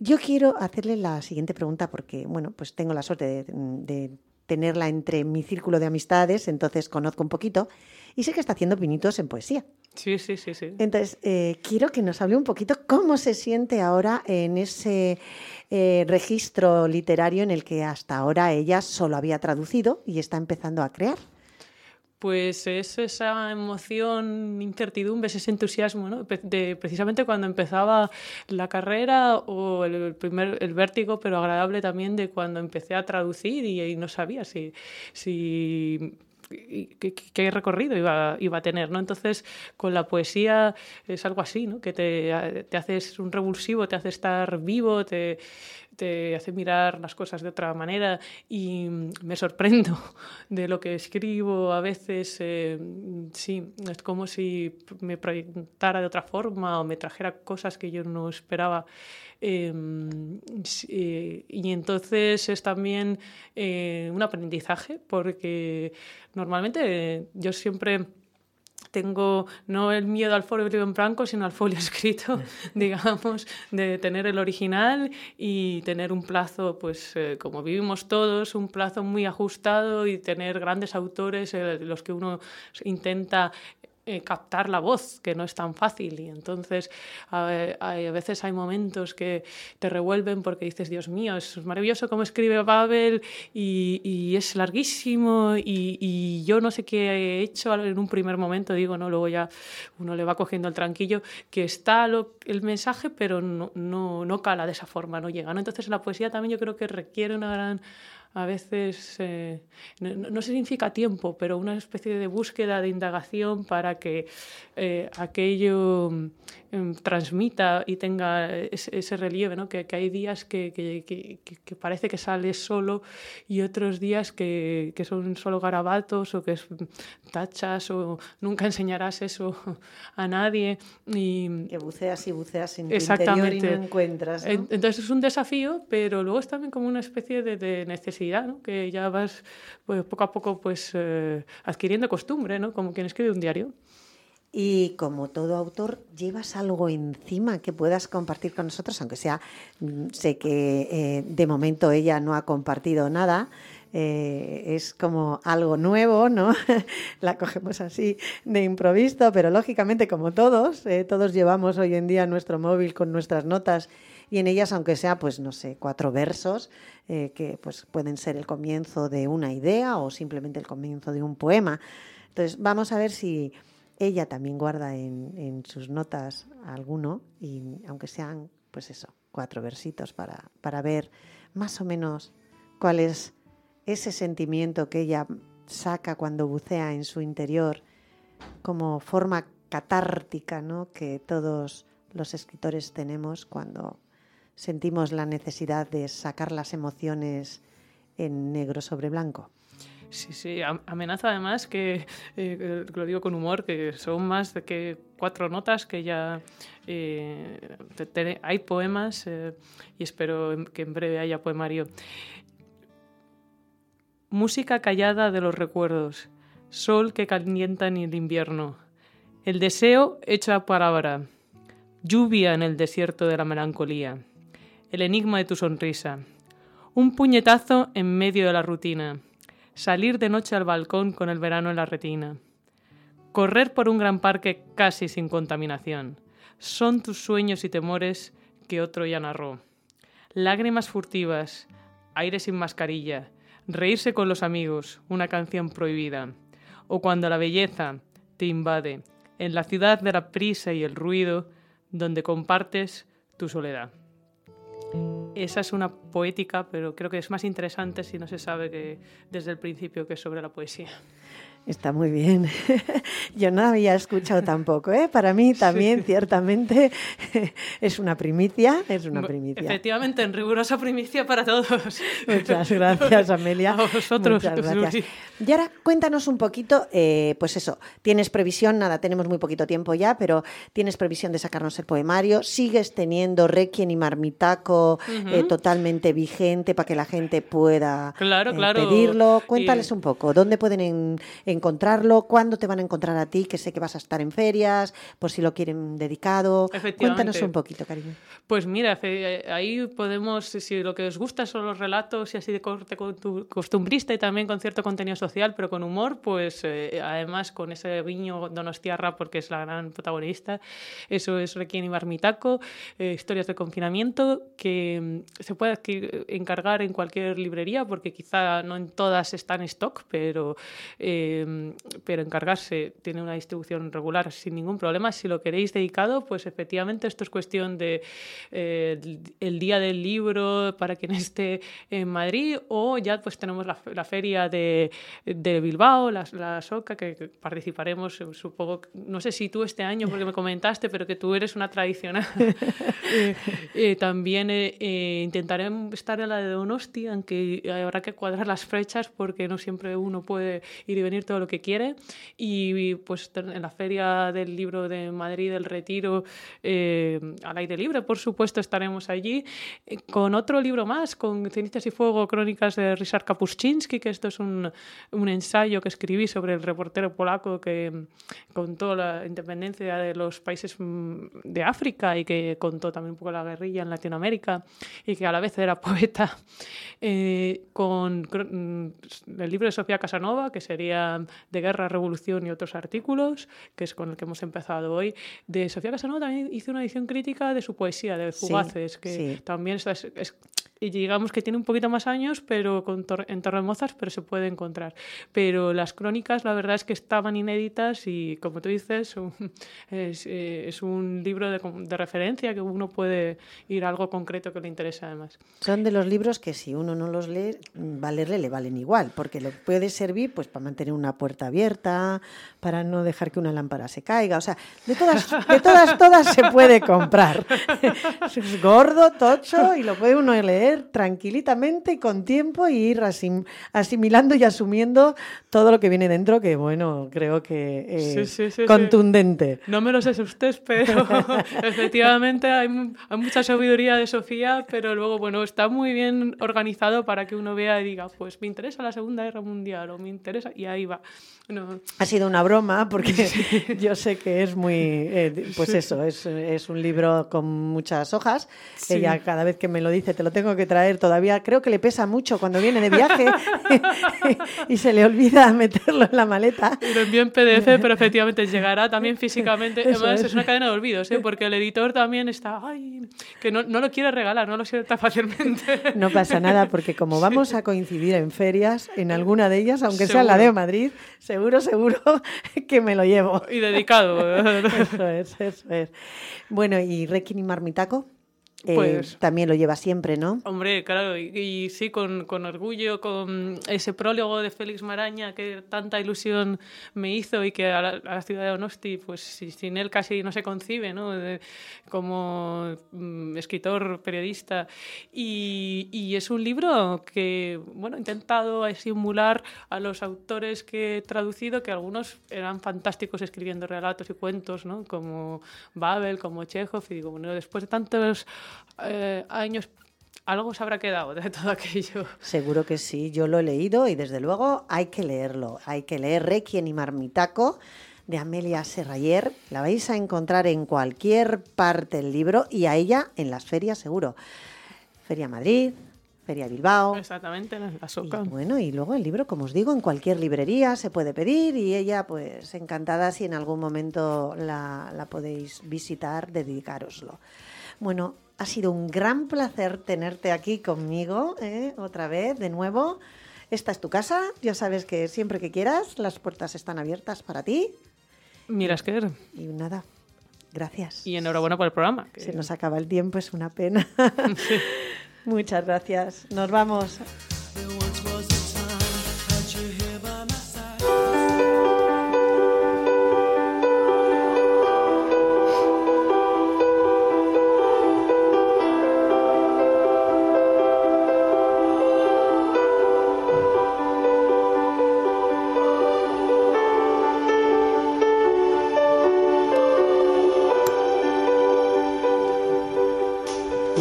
yo quiero hacerle la siguiente pregunta porque, bueno, pues tengo la suerte de, tenerla entre mi círculo de amistades, entonces conozco un poquito y sé que está haciendo pinitos en poesía. Sí, sí, sí, sí. Entonces, eh, quiero que nos hable un poquito cómo se siente ahora en ese eh, registro literario en el que hasta ahora ella solo había traducido y está empezando a crear pues es esa emoción, incertidumbre, ese entusiasmo, ¿no? De, precisamente cuando empezaba la carrera o el, primer el vértigo, pero agradable también de cuando empecé a traducir y, no sabía si, si qué, recorrido iba, iba, a tener, ¿no? Entonces, con la poesía es algo así, ¿no? Que te, te haces un revulsivo, te hace estar vivo, te, te hace mirar las cosas de otra manera y me sorprendo de lo que escribo a veces. Eh, sí, es como si me proyectara de otra forma o me trajera cosas que yo no esperaba. Em, eh, y entonces es también eh, un aprendizaje porque normalmente yo siempre tengo no el miedo al folio en blanco, sino al folio escrito, digamos, de tener el original y tener un plazo, pues eh, como vivimos todos, un plazo muy ajustado y tener grandes autores, eh, los que uno intenta eh, captar la voz, que no es tan fácil. Y entonces a, veces hay momentos que te revuelven porque dices, Dios mío, es maravilloso cómo escribe Babel y, es larguísimo y, yo no sé qué he hecho en un primer momento, digo, no, luego ya uno le va cogiendo el tranquillo, que está el mensaje, pero no, no, no cala de esa forma, no llega. ¿no? Entonces la poesía también yo creo que requiere una gran a veces, eh, no, significa tiempo, pero una especie de búsqueda de indagación para que eh, aquello Em, transmita y tenga ese, relieve, ¿no? que, hay días que, que, parece que sale solo y otros días que, son solo garabatos o que es tachas o nunca enseñarás eso a nadie. Y... Que buceas y buceas en tu interior y no encuentras. Entonces es un desafío, pero luego es también como una especie de, necesidad, que ya vas pues, poco a poco pues, eh, adquiriendo costumbre, ¿no? como quien escribe un diario. Y como todo autor, llevas algo encima que puedas compartir con nosotros, aunque sea, mm, sé que eh, de momento ella no ha compartido nada, eh, es como algo nuevo, ¿no? La cogemos así de improviso, pero lógicamente como todos, todos llevamos hoy en día nuestro móvil con nuestras notas y en ellas, aunque sea, pues no sé, cuatro versos, que pues pueden ser el comienzo de una idea o simplemente el comienzo de un poema. Entonces, vamos a ver si ella también guarda en, sus notas alguno, y aunque sean, pues eso, cuatro versitos para, para ver más o menos cuál es ese sentimiento que ella saca cuando bucea en su interior como forma catártica ¿no? que todos los escritores tenemos cuando sentimos la necesidad de sacar las emociones en negro sobre blanco. Sí, sí, amenaza además que, eh, lo digo con humor, que son más de que cuatro notas que ya eh, hay poemas eh, y espero que en breve haya poemario. Música callada de los recuerdos, sol que calienta en el invierno, el deseo hecho a palabra, lluvia en el desierto de la melancolía, el enigma de tu sonrisa, un puñetazo en medio de la rutina salir de noche al balcón con el verano en la retina, correr por un gran parque casi sin contaminación. Son tus sueños y temores que otro ya narró. Lágrimas furtivas, aire sin mascarilla, Reírse con los amigos, una canción prohibida. O cuando la belleza te invade, en la ciudad de la prisa y el ruido, donde compartes tu soledad. Esa es una poética, pero creo que es más interesante si no se sabe que desde el principio que es sobre la poesía. Está muy bien. Yo no había escuchado tampoco, ¿eh? Para mí también, ciertamente, es una primicia, es una primicia. Efectivamente, en rigurosa primicia para todos. Muchas gracias, Amelia. A vosotros. Muchas gracias. Y ahora cuéntanos un poquito, eh, pues eso, tienes previsión, nada, tenemos muy poquito tiempo ya, pero tienes previsión de sacarnos el poemario, sigues teniendo Requiem y Marmitaco eh, totalmente vigente para que la gente pueda claro, eh, claro. pedirlo. Cuéntales un poco, ¿dónde pueden en, encontrarlo? ¿Cuándo te van a encontrar a ti? Que sé que vas a estar en ferias, por si lo quieren dedicado. Cuéntanos un poquito, cariño. Pues mira, ahí podemos, si lo que os gusta son los relatos y así de corte costumbrista y también con cierto contenido social, pero con humor, pues eh, además con ese viño Donostiarra, porque es la gran protagonista, eso es Requiem y Marmitaco, eh, historias de confinamiento, que mm, se puede encargar en cualquier librería, porque quizá no en todas están en stock, pero Em, pero encargarse tiene una distribución regular sin ningún problema. Si lo queréis dedicado, pues efectivamente esto es cuestión de eh, el día del libro para quien esté en Madrid o ya pues tenemos la, feria de, de Bilbao, la, la, SOCA, que participaremos, supongo, no sé si tú este año, porque me comentaste, pero que tú eres una tradicional. Eh, eh, también intentaré estar en la de Donosti, aunque habrá que cuadrar las fechas porque no siempre uno puede ir y venir todo lo que quiere. Y pues en la Feria del Libro de Madrid, del Retiro, eh, al aire libre, por supuesto, estaremos allí eh, con otro libro más, con Cenizas y Fuego, Crónicas de Ryszard Kapuscinski, que esto es un, un ensayo que escribí sobre el reportero polaco que contó la independencia de los países mm, de África y que contó también un poco la guerrilla en Latinoamérica y que a la vez era poeta, eh, con mm, el libro de Sofía Casanova, que sería de Guerra, Revolución y otros artículos, que es con el que hemos empezado hoy. De Sofía Casanova también hizo una edición crítica de su poesía, de Fugaces, que también es, y digamos que tiene un poquito más años pero con en Torremozas, pero se puede encontrar. Pero las crónicas, la verdad es que estaban inéditas y, como tú dices, es, eh, es, un libro de, de, referencia que uno puede ir a algo concreto que le interese además. Son de los libros que si uno no los lee, valerle le valen igual, porque le puede servir pues para mantener una puerta abierta, para no dejar que una lámpara se caiga, o sea, de todas, de todas, todas se puede comprar. es gordo, tocho y lo puede uno leer tranquilitamente y con tiempo y ir asimilando y asumiendo todo lo que viene dentro, que bueno, creo que es contundente. No me lo sé usted, pero efectivamente hay, hay, mucha sabiduría de Sofía, pero luego, bueno, está muy bien organizado para que uno vea y diga, pues me interesa la Segunda Guerra Mundial o me interesa, y ahí va. Ha sido una broma porque yo sé que es muy, eh, pues eso, es, es, un libro con muchas hojas. Ella cada vez que me lo dice, te lo tengo que traer todavía. Creo que le pesa mucho cuando viene de viaje y se le olvida meterlo en la maleta. Lo envío en PDF, pero efectivamente llegará también físicamente. Además, es. una cadena de olvidos, ¿eh? porque el editor también está, ay, que no, no lo quiere regalar, no lo tan fácilmente. No pasa nada, porque como vamos a coincidir en ferias, en alguna de ellas, aunque sea la de Madrid, se seguro, seguro que me lo llevo. Y dedicado. eso es, eso es. Bueno, ¿y Requiem y Marmitaco? Eh, pues, también lo lleva siempre, ¿no? Hombre, claro, y, sí, con, con, orgullo, con ese prólogo de Félix Maraña que tanta ilusión me hizo y que a la, ciudad de Onosti, pues sin él casi no se concibe, ¿no? como mm, escritor, periodista. Y, y, es un libro que, bueno, he intentado simular a los autores que he traducido, que algunos eran fantásticos escribiendo relatos y cuentos, ¿no? Como Babel, como Chekhov, y digo, bueno, después de tantos eh, años algo se habrá quedado de todo aquello. Seguro que sí, yo lo he leído y desde luego hay que leerlo. Hay que leer Requiem y Marmitaco de Amelia Serrayer. La vais a encontrar en cualquier parte del libro y a ella en las ferias seguro. Feria Madrid, Feria Bilbao. Exactamente, en la soca. bueno, y luego el libro, como os digo, en cualquier librería se puede pedir y ella, pues encantada si en algún momento la, la podéis visitar, dedicároslo. Bueno, ha sido un gran placer tenerte aquí conmigo, ¿eh? otra vez, de nuevo. esta es tu casa, ya sabes que siempre que quieras las puertas están abiertas para ti. Mira, es que... Y nada, gracias. Y enhorabuena por el programa. que- Se nos acaba el tiempo, es una pena. Muchas gracias. Nos vamos.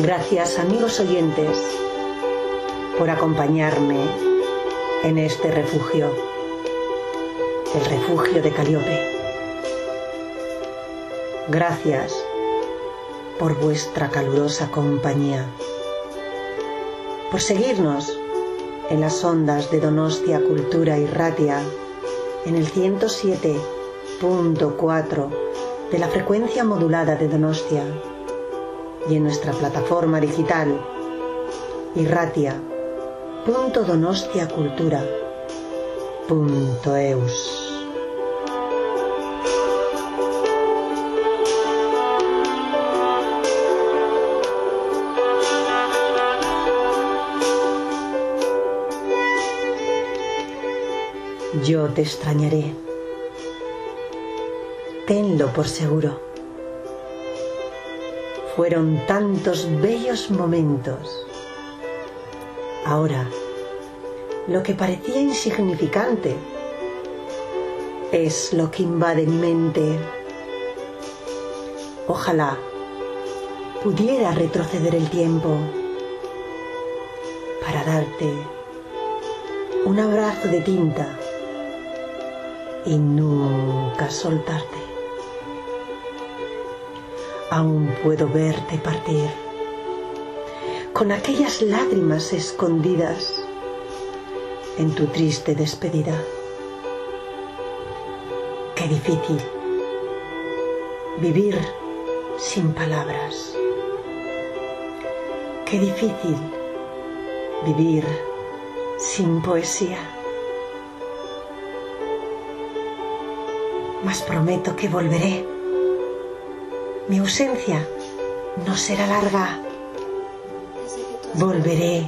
Gracias amigos oyentes por acompañarme en este refugio, el refugio de Caliope. Gracias por vuestra calurosa compañía, por seguirnos en las ondas de Donostia Cultura y Ratia en el 107.4 de la frecuencia modulada de Donostia y en nuestra plataforma digital irratia.donostiacultura.eus. Yo te extrañaré. Tenlo por seguro. Fueron tantos bellos momentos. Ahora, lo que parecía insignificante es lo que invade mi mente. Ojalá pudiera retroceder el tiempo para darte un abrazo de tinta y nunca soltarte. Aún puedo verte partir con aquellas lágrimas escondidas en tu triste despedida. Qué difícil vivir sin palabras. Qué difícil vivir sin poesía. Mas prometo que volveré. Mi ausencia no será larga. Volveré,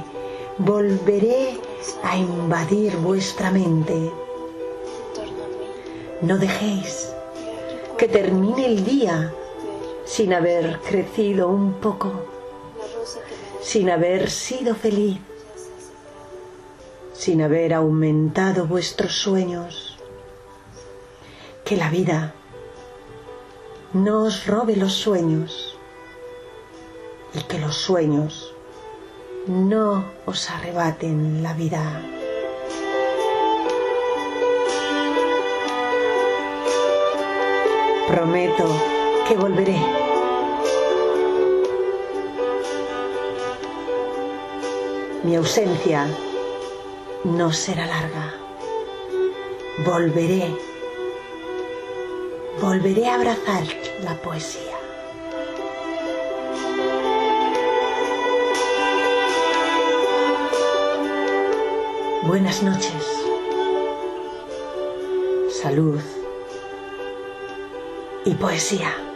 volveré a invadir vuestra mente. No dejéis que termine el día sin haber crecido un poco, sin haber sido feliz, sin haber aumentado vuestros sueños. Que la vida no os robe los sueños y que los sueños no os arrebaten la vida. Prometo que volveré. Mi ausencia no será larga. Volveré. Volveré a abrazar la poesía. Buenas noches. Salud y poesía.